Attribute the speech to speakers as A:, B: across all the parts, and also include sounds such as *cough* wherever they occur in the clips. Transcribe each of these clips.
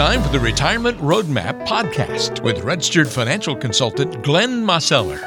A: time for the Retirement Roadmap podcast with registered financial consultant Glenn Mosteller.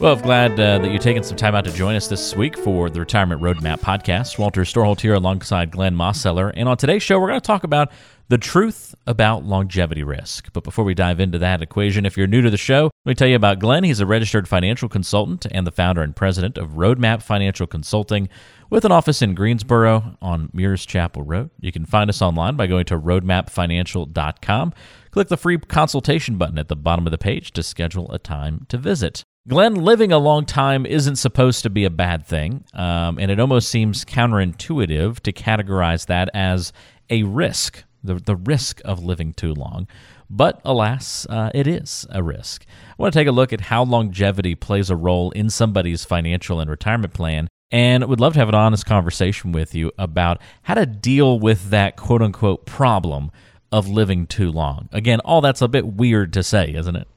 B: Well, I'm glad uh, that you're taking some time out to join us this week for the Retirement Roadmap podcast. Walter Storholt here alongside Glenn Mosteller. And on today's show, we're going to talk about the truth about longevity risk. But before we dive into that equation, if you're new to the show, let me tell you about Glenn. He's a registered financial consultant and the founder and president of Roadmap Financial Consulting with an office in Greensboro on Muirs Chapel Road. You can find us online by going to roadmapfinancial.com. Click the free consultation button at the bottom of the page to schedule a time to visit. Glenn, living a long time isn't supposed to be a bad thing, um, and it almost seems counterintuitive to categorize that as a risk, the, the risk of living too long. But alas, uh, it is a risk. I want to take a look at how longevity plays a role in somebody's financial and retirement plan, and would love to have an honest conversation with you about how to deal with that quote unquote problem of living too long. Again, all that's a bit weird to say, isn't it?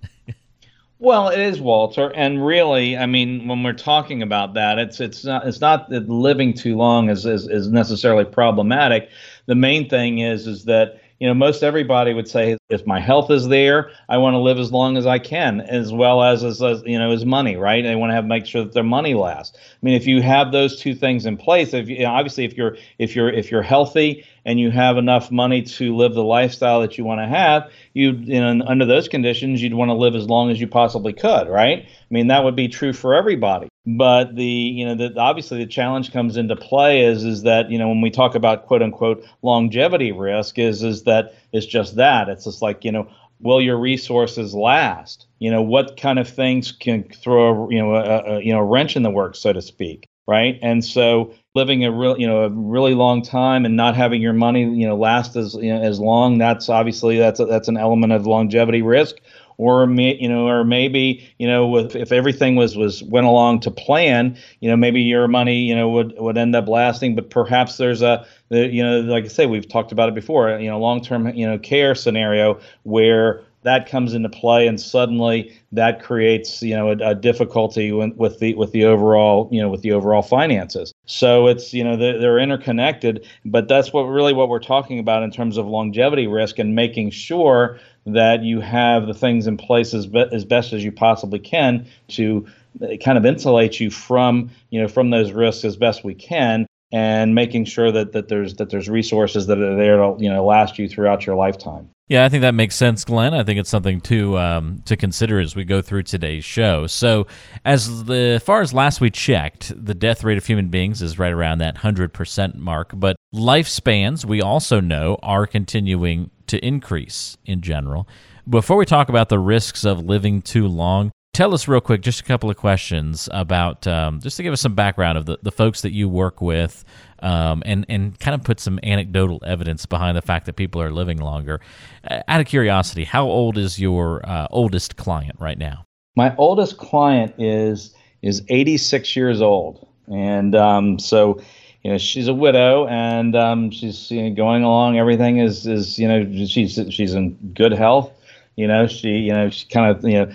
C: Well, it is Walter, and really, I mean, when we're talking about that, it's it's not it's not that living too long is, is is necessarily problematic. The main thing is is that you know most everybody would say if my health is there, I want to live as long as I can, as well as as, as you know as money, right? They want to have make sure that their money lasts. I mean, if you have those two things in place, if you, obviously if you're if you're if you're healthy and you have enough money to live the lifestyle that you want to have, you, you know, under those conditions, you'd want to live as long as you possibly could, right? I mean, that would be true for everybody. But the, you know, the, obviously the challenge comes into play is, is that, you know, when we talk about quote unquote longevity risk is, is that it's just that it's just like, you know, will your resources last? You know, what kind of things can throw, a, you know, a, a you know, a wrench in the works, so to speak right? And so living a real, you know, a really long time and not having your money, you know, last as you know, as long, that's obviously that's a, that's an element of longevity risk. Or you know, or maybe you know, with if everything was was went along to plan, you know, maybe your money, you know, would would end up lasting. But perhaps there's a, you know, like I say, we've talked about it before, you know, long term, you know, care scenario where that comes into play and suddenly that creates you know a, a difficulty with the with the overall you know with the overall finances so it's you know they're, they're, interconnected but that's what really what we're talking about in terms of longevity risk and making sure that you have the things in place as, be, as best as you possibly can to uh, kind of insulate you from you know from those risks as best we can and making sure that, that there's that there's resources that are there to you know last you throughout your lifetime.
B: Yeah, I think that makes sense, Glenn. I think it's something to um, to consider as we go through today's show. So, as the far as last we checked, the death rate of human beings is right around that hundred percent mark. But lifespans, we also know, are continuing to increase in general. Before we talk about the risks of living too long, tell us real quick just a couple of questions about um, just to give us some background of the, the folks that you work with um, and and kind of put some anecdotal evidence behind the fact that people are living longer. Uh, out of curiosity how old is your uh, oldest client right now?
C: My oldest client is is 86 years old. And um, so you know she's a widow and um, she's you know, going along. Everything is is you know she's she's in good health. You know she you know she kind of you know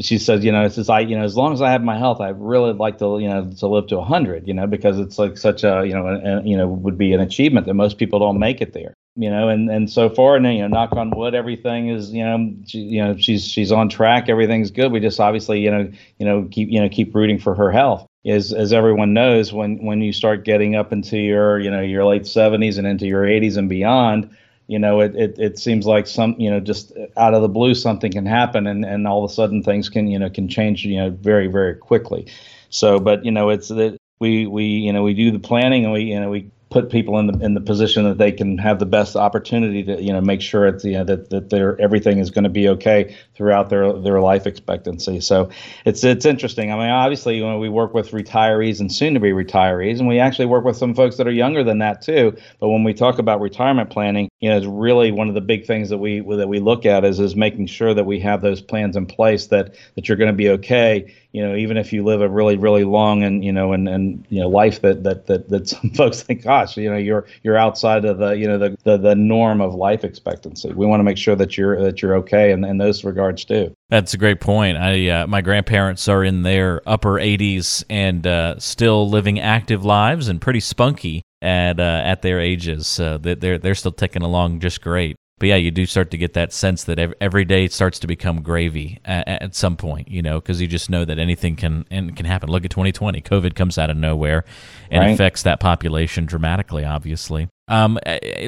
C: she says, you know, it's just I, you know, as long as I have my health, I really like to, you know, to live to 100, you know, because it's like such a, you know, a, you know, would be an achievement that most people don't make it there, you know, and and so far, and you know, knock on wood, everything is, you know, she, you know, she's she's on track, everything's good. We just obviously, you know, you know, keep you know keep rooting for her health. As as everyone knows, when when you start getting up into your, you know, your late 70s and into your 80s and beyond you know, it, it, it seems like some, you know, just out of the blue, something can happen and, and all of a sudden things can, you know, can change, you know, very, very quickly. So, but, you know, it's that we, we, you know, we do the planning and we, you know, we put people in the in the position that they can have the best opportunity to you know make sure it's you know that that their everything is going to be okay throughout their their life expectancy. So it's it's interesting. I mean, obviously, you know, we work with retirees and soon to be retirees, and we actually work with some folks that are younger than that too. But when we talk about retirement planning, you know, it's really one of the big things that we that we look at is is making sure that we have those plans in place that that you're going to be okay you know, even if you live a really, really long and you know, and and you know, life that that that, that some *laughs* folks think, gosh, you know, you're you're outside of the you know the the, the norm of life expectancy. We want to make sure that you're that you're okay in, in those regards too.
B: That's a great point. I uh, my grandparents are in their upper 80s and uh, still living active lives and pretty spunky. At uh, at their ages. So they're they're still ticking along just great. But yeah, you do start to get that sense that every day starts to become gravy at, at some point, you know, because you just know that anything can and can happen. Look at 2020, COVID comes out of nowhere and right. affects that population dramatically. Obviously, um,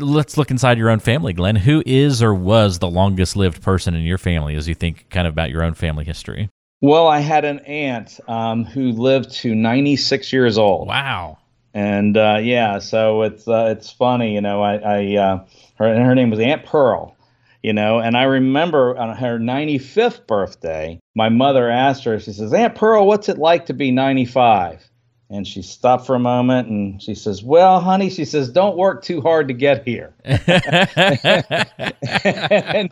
B: let's look inside your own family, Glenn. Who is or was the longest lived person in your family, as you think kind of about your own family history?
C: Well, I had an aunt um, who lived to 96 years old.
B: Wow.
C: And uh, yeah, so it's uh, it's funny, you know. I, I uh, her her name was Aunt Pearl, you know. And I remember on her 95th birthday, my mother asked her. She says, "Aunt Pearl, what's it like to be 95?" And she stopped for a moment and she says, Well, honey, she says, don't work too hard to get here. *laughs* *laughs* and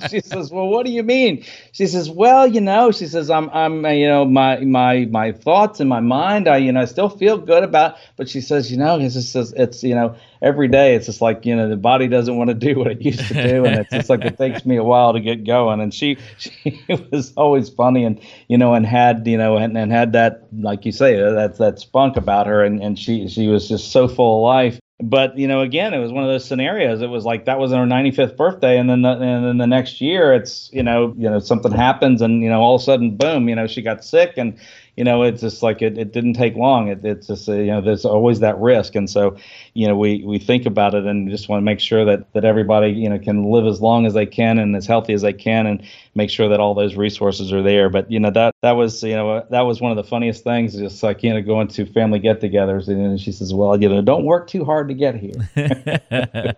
C: she says, Well, what do you mean? She says, Well, you know, she says, I'm, I'm, uh, you know, my, my, my thoughts in my mind, I, you know, I still feel good about, but she says, you know, it's just, it's, you know, every day it's just like, you know, the body doesn't want to do what it used to do. And it's just like, it *laughs* takes me a while to get going. And she, she *laughs* was always funny and, you know, and had, you know, and, and had that, like you say, uh, that, that spunk about about her, and, and she she was just so full of life. But you know, again, it was one of those scenarios. It was like that was her 95th birthday, and then the, and then the next year, it's you know you know something happens, and you know all of a sudden, boom, you know she got sick, and you know, it's just like it, it didn't take long. It, it's just, uh, you know, there's always that risk. And so, you know, we, we think about it and just want to make sure that, that everybody, you know, can live as long as they can and as healthy as they can and make sure that all those resources are there. But, you know, that, that was, you know, that was one of the funniest things, just like, you know, going to family get togethers. And she says, well, you know, don't work too hard to get here. *laughs*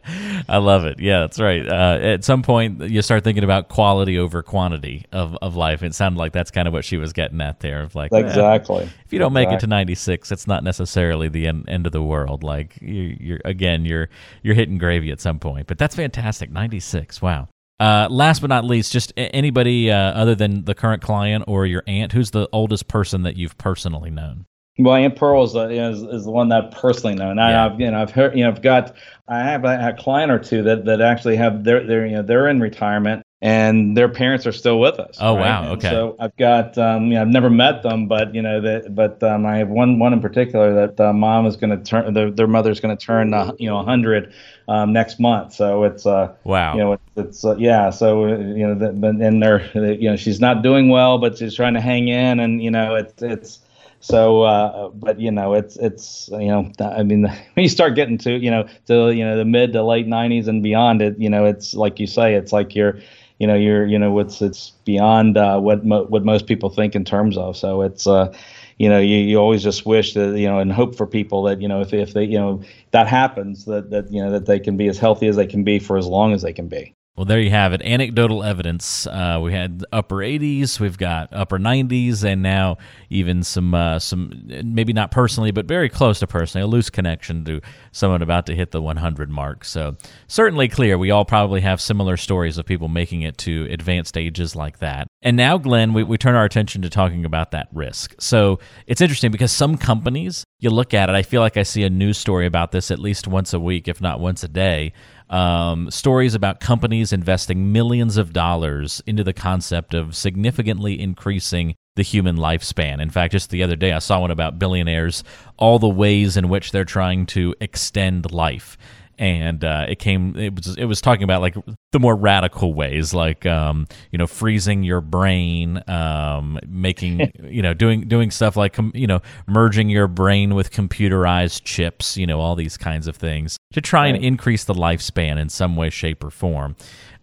B: I love it. Yeah, that's right. Uh, at some point, you start thinking about quality over quantity of, of life. It sounded like that's kind of what she was getting at there. Of like,
C: like exactly. *laughs*
B: If you don't make exactly. it to 96, it's not necessarily the end, end of the world. Like you, you're again, you're you're hitting gravy at some point. But that's fantastic. 96. Wow. Uh, last but not least, just anybody uh, other than the current client or your aunt, who's the oldest person that you've personally known?
C: Well, Aunt Pearl is, is, is the one that I've personally known. I, yeah. I've you know I've heard you know I've got I have a, a client or two that, that actually have they're they're you know they're in retirement and their parents are still with us.
B: Oh right? wow, okay.
C: so I've got, um, you know, I've never met them, but you know that, but um, I have one one in particular that uh, mom is going to turn, their, their mother's going to turn, uh, you know, hundred um, next month. So it's, uh,
B: wow,
C: you know, it's, it's uh, yeah. So uh, you know, the, and they're, you know, she's not doing well, but she's trying to hang in, and you know, it's it's. So, uh, but you know, it's it's you know, I mean, when you start getting to you know to you know the mid to late '90s and beyond, it you know, it's like you say, it's like you're you know you're you know it's it's beyond uh, what mo- what most people think in terms of. So it's uh, you know you, you always just wish that you know and hope for people that you know if if they you know that happens that that you know that they can be as healthy as they can be for as long as they can be.
B: Well, there you have it. Anecdotal evidence. Uh, we had upper 80s, we've got upper 90s, and now even some uh, some maybe not personally, but very close to personally, a loose connection to someone about to hit the 100 mark. So certainly clear. We all probably have similar stories of people making it to advanced ages like that. And now, Glenn, we, we turn our attention to talking about that risk. So it's interesting because some companies, you look at it, I feel like I see a news story about this at least once a week, if not once a day um, stories about companies investing millions of dollars into the concept of significantly increasing the human lifespan. In fact, just the other day, I saw one about billionaires, all the ways in which they're trying to extend life and uh, it came it was it was talking about like the more radical ways like um, you know freezing your brain um, making *laughs* you know doing doing stuff like you know merging your brain with computerized chips you know all these kinds of things to try and increase the lifespan in some way shape or form.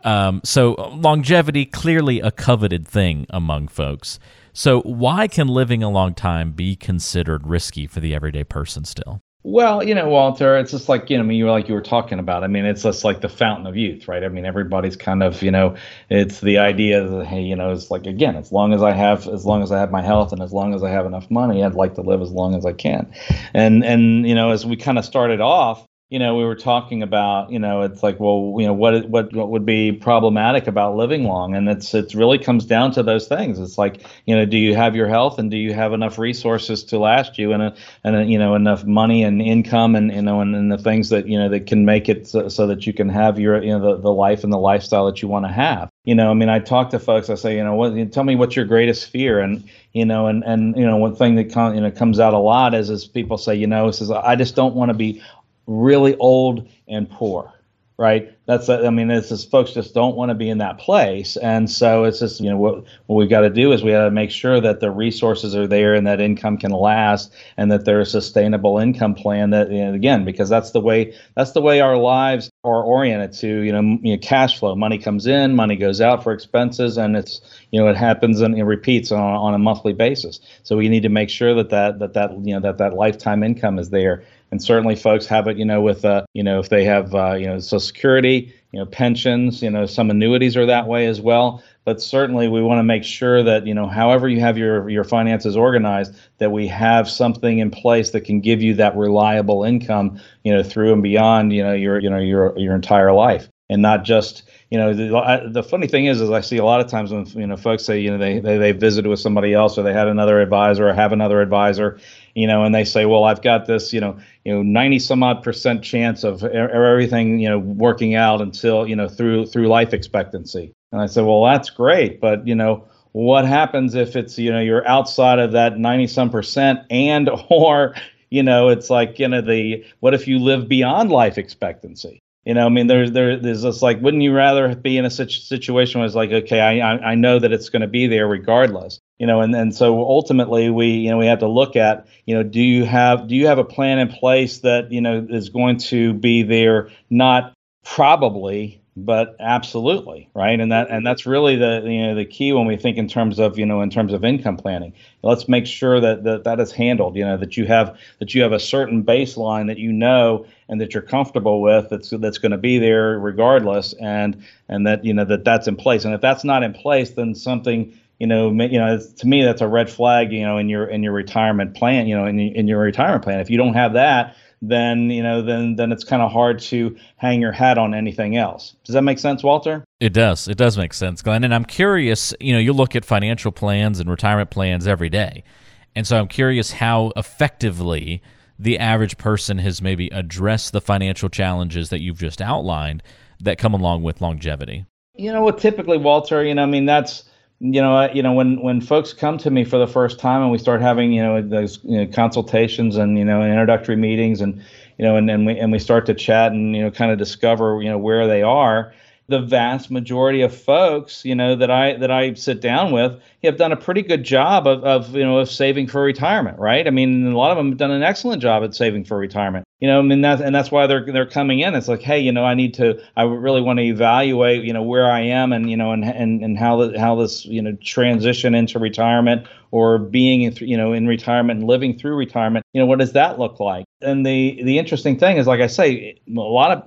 B: Um, so longevity clearly a coveted thing among folks. So why can living a long time be considered risky for the everyday person still
C: well, you know, Walter, it's just like, you know, I mean, you were like you were talking about. I mean, it's just like the fountain of youth, right? I mean, everybody's kind of, you know, it's the idea that, hey, you know, it's like, again, as long as I have, as long as I have my health and as long as I have enough money, I'd like to live as long as I can. And, and, you know, as we kind of started off, you know, we were talking about, you know, it's like, well, you know, what what what would be problematic about living long, and it's it really comes down to those things. It's like, you know, do you have your health, and do you have enough resources to last you, and a, and a, you know, enough money and income, and you know, and, and the things that you know that can make it so, so that you can have your you know the, the life and the lifestyle that you want to have. You know, I mean, I talk to folks. I say, you know, what? Tell me what's your greatest fear, and you know, and and you know, one thing that com- you know comes out a lot is is people say, you know, says I just don't want to be really old and poor right? That's I mean, it's just folks just don't want to be in that place, and so it's just you know what what we've got to do is we got to make sure that the resources are there and that income can last, and that there's a sustainable income plan that you know, again because that's the way that's the way our lives are oriented to you know, you know cash flow. Money comes in, money goes out for expenses, and it's you know it happens and it repeats on on a monthly basis. So we need to make sure that that that that you know that that lifetime income is there and certainly folks have it you know with uh, you know if they have uh, you know social security you know pensions you know some annuities are that way as well. But certainly we want to make sure that you know however you have your your finances organized that we have something in place that can give you that reliable income you know through and beyond you know your you know your your entire life and not just you know the, the funny thing is is i see a lot of times when you know folks say you know they, they they visited with somebody else or they had another advisor or have another advisor you know, and they say, well, I've got this, you know, you know, 90 some odd percent chance of everything, you know, working out until, you know, through through life expectancy. And I said, well, that's great, but you know, what happens if it's, you know, you're outside of that 90 some percent and or you know, it's like, you know, the what if you live beyond life expectancy? You know, I mean, there's there, there's just like, wouldn't you rather be in a situation where it's like, okay, I I know that it's going to be there regardless. You know, and and so ultimately we you know we have to look at you know do you have do you have a plan in place that you know is going to be there not probably but absolutely right? And that and that's really the you know the key when we think in terms of you know in terms of income planning. Let's make sure that that, that is handled you know that you have that you have a certain baseline that you know and that you're comfortable with that's that's going to be there regardless and and that you know that that's in place. And if that's not in place then something you know you know to me that's a red flag you know in your in your retirement plan you know in, in your retirement plan. If you don't have that then you know then then it's kind of hard to hang your hat on anything else. Does that make sense, Walter?
B: It does. It does make sense, Glenn. And I'm curious. You know, you look at financial plans and retirement plans every day, and so I'm curious how effectively the average person has maybe addressed the financial challenges that you've just outlined that come along with longevity.
C: You know what? Typically, Walter. You know, I mean that's you know, you know, when when folks come to me for the first time and we start having, you know, those you know, consultations and you know, introductory meetings and you know, and, and we and we start to chat and you know, kind of discover you know where they are. The vast majority of folks, you know, that I that I sit down with, have done a pretty good job of, of you know of saving for retirement, right? I mean, a lot of them have done an excellent job at saving for retirement you know, I mean that's and that's why they're they're coming in. It's like, hey, you know, I need to, I really want to evaluate, you know, where I am and you know, and and and how the, how this you know transition into retirement or being in you know in retirement and living through retirement. You know, what does that look like? And the the interesting thing is, like I say, a lot of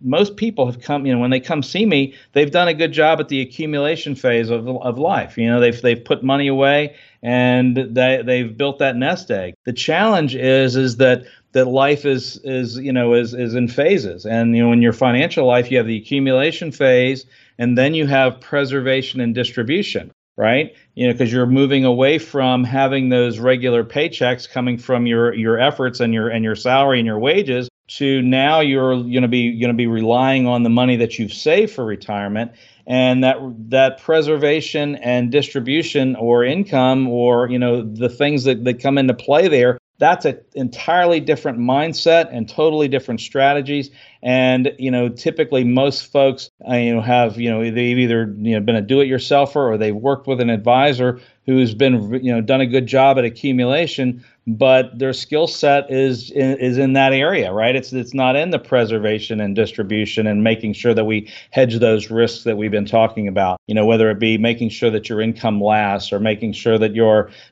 C: most people have come, you know, when they come see me, they've done a good job at the accumulation phase of of life. You know, they've they've put money away and they they've built that nest egg. The challenge is is that that life is is you know is is in phases and you know in your financial life you have the accumulation phase and then you have preservation and distribution right you know because you're moving away from having those regular paychecks coming from your your efforts and your and your salary and your wages to now you're going to be going to be relying on the money that you've saved for retirement and that that preservation and distribution or income or you know the things that, that come into play there that's an entirely different mindset and totally different strategies. And you know typically most folks uh, you know have you know they've either you know been a do-it-yourselfer or they've worked with an advisor who's been you know done a good job at accumulation but their skill set is is in that area, right? It's it's not in the preservation and distribution and making sure that we hedge those risks that we've been talking about. You know, whether it be making sure that your income lasts or making sure that you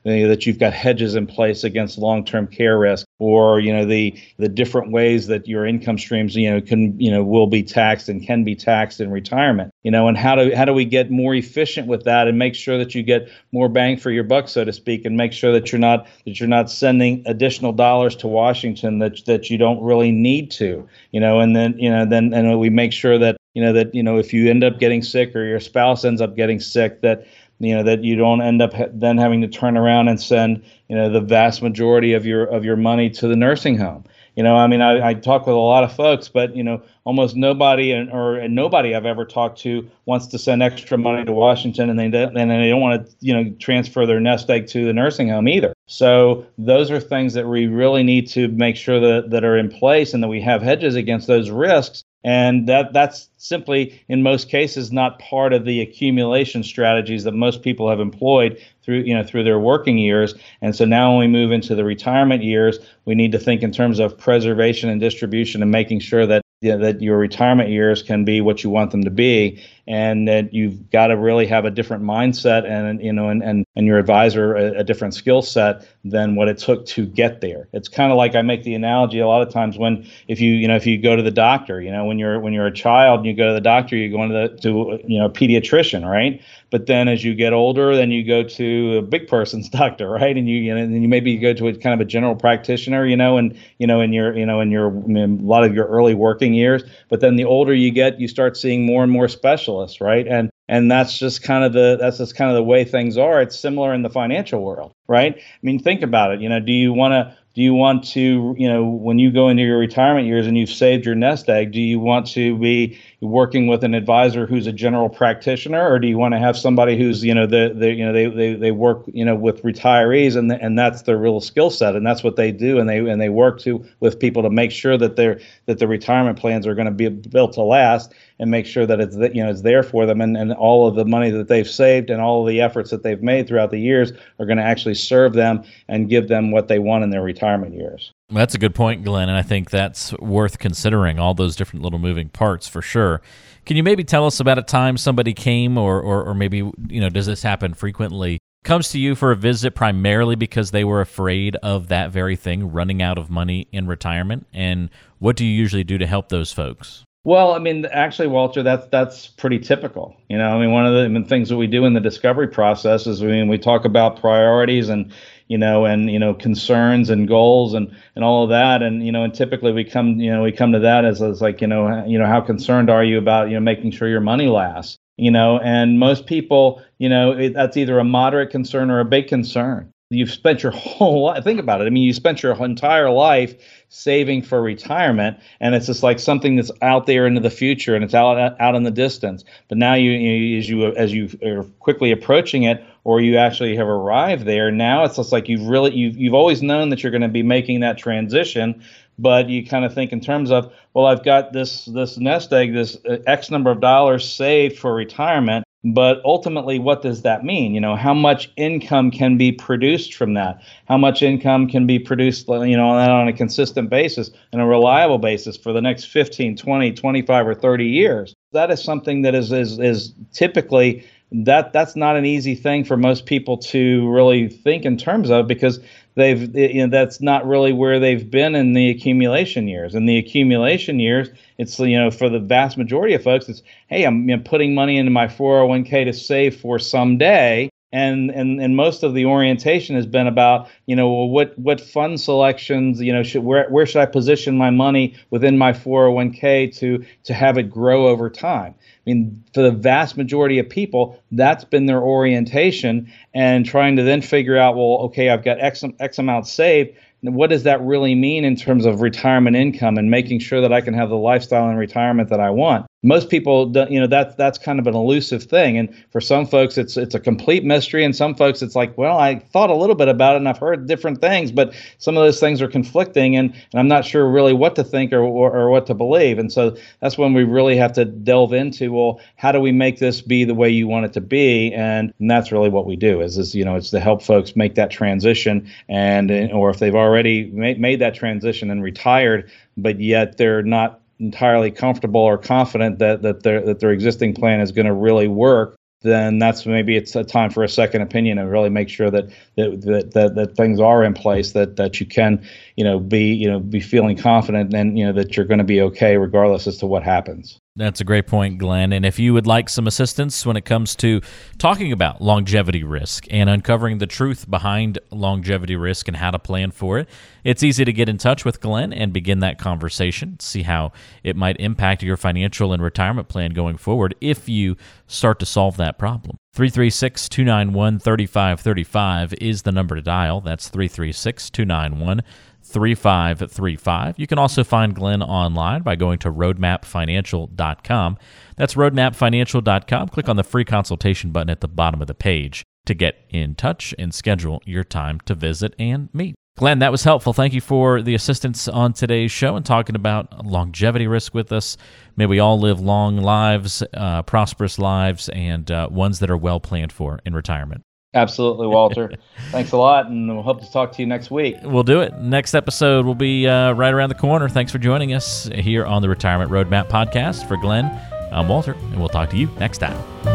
C: that you've got hedges in place against long-term care risk or you know the the different ways that your income streams you know can you know will be taxed and can be taxed in retirement you know and how do how do we get more efficient with that and make sure that you get more bang for your buck so to speak and make sure that you're not that you're not sending additional dollars to Washington that that you don't really need to you know and then you know then and we make sure that you know that you know if you end up getting sick or your spouse ends up getting sick that you know that you don't end up then having to turn around and send you know the vast majority of your of your money to the nursing home You know, I mean, I, I talk with a lot of folks, but you know, almost nobody and or and nobody I've ever talked to wants to send extra money to Washington, and they don't, and they don't want to, you know, transfer their nest egg to the nursing home either. So those are things that we really need to make sure that that are in place, and that we have hedges against those risks and that that's simply in most cases not part of the accumulation strategies that most people have employed through you know through their working years. And so now when we move into the retirement years we need to think in terms of preservation and distribution and making sure that you know, that your retirement years can be what you want them to be and that you've got to really have a different mindset and you know and and, and your advisor a, a different skill set than what it took to get there. It's kind of like i make the analogy a lot of times when if you you know if you go to the doctor you know when you're when you're a child and you go to the doctor you go to the to you know a pediatrician right? But then as you get older then you go to a big person's *laughs* doctor right? And you you know and you maybe go to a kind of a general practitioner you know and you know in your you know in your in a lot of your early working years. But then the older you get you start seeing more and more specialists right? And and that's just kind of the that's just kind of the way things are. It's similar in the financial world, right? I mean, think about it. You know, do you want to do you want to you know when you go into your retirement years and you've saved your nest egg do you want to be working with an advisor who's a general practitioner? Or do you want to have somebody who's you know the, the you know they, they they work you know with retirees and and that's their real skill set and that's what they do and they and they work to with people to make sure that they're that the retirement plans are going to be built to last and make sure that it's you know it's there for them and, and all of the money that they've saved and all of the efforts that they've made throughout the years are going to actually serve them and give them what they want in their retirement years.
B: That's a good point, Glenn, and I think that's worth considering all those different little moving parts for sure. Can you maybe tell us about a time somebody came or, or, or maybe, you know, does this happen frequently? Comes to you for a visit primarily because they were afraid of that very thing, running out of money in retirement. And what do you usually do to help those folks?
C: Well, I mean, actually, Walter, that's that's pretty typical. You know, I mean, one of the I mean, things that we do in the discovery process is we I mean, we talk about priorities and you know and you know concerns and goals and and all of that. And you know and typically we come you know we come to that as, as like you know you know how concerned are you about you know making sure your money lasts you know? And most people you know that's either a moderate concern or a big concern you've spent your *laughs* whole life think about it. I mean you spent your entire life saving for retirement and it's just like something that's out there into the future and it's out out in the distance. But now you, you as you as you are quickly approaching it or you actually have arrived there now it's just like you've really you've, you've always known that you're going to be making that transition. But you kind of think in terms of well i've got this this nest egg this uh, x number of dollars saved for retirement but ultimately what does that mean? You know how much income can be produced from that? How much income can be produced you know on a consistent basis and a reliable basis for the next 15 20 25 or 30 years? That is something that is is, is typically that that's not an easy thing for most people to really think in terms of because they've you know that's not really where they've been in the accumulation years. In the accumulation years it's you know for the vast majority of folks it's hey i'm you know, putting money into my 401k to save for someday and and and most of the orientation has been about you know well, what what fund selections you know should where where should I position my money within my 401k to to have it grow over time. I mean, for the vast majority of people, that's been their orientation, and trying to then figure out, well, okay, I've got X, X amount saved what does that really mean in terms of retirement income and making sure that I can have the lifestyle in retirement that I want? Most people, don't you know, that's that's kind of an elusive thing, and for some folks, it's it's a complete mystery, and some folks, it's like, well, I thought a little bit about it, and I've heard different things, but some of those things are conflicting, and, and I'm not sure really what to think or, or, or what to believe, and so that's when we really have to delve into, well, how do we make this be the way you want it to be, and, and that's really what we do, is is you know, it's to help folks make that transition, and or if they've already made, made that transition and retired, but yet they're not entirely comfortable or confident that that their that their existing plan is going to really work then that's maybe it's a time for a second opinion and really make sure that that, that that that things are in place that that you can you know be you know be feeling confident and you know that you're going to be okay regardless as to what happens
B: that's a great point, Glenn. And if you would like some assistance when it comes to talking about longevity risk and uncovering the truth behind longevity risk and how to plan for it, it's easy to get in touch with Glenn and begin that conversation, see how it might impact your financial and retirement plan going forward if you start to solve that problem. 336 291 3535 is the number to dial. That's 336 291 3535. You can also find Glenn online by going to roadmapfinancial.com. That's roadmapfinancial.com. Click on the free consultation button at the bottom of the page to get in touch and schedule your time to visit and meet. Glenn, that was helpful. Thank you for the assistance on today's show and talking about longevity risk with us. May we all live long lives, uh, prosperous lives, and uh, ones that are well planned for in retirement.
C: Absolutely, Walter. *laughs* Thanks a lot, and we'll hope to talk to you next week.
B: We'll do it. Next episode will be uh, right around the corner. Thanks for joining us here on the Retirement Roadmap podcast. For Glenn, I'm Walter, and we'll talk to you next time.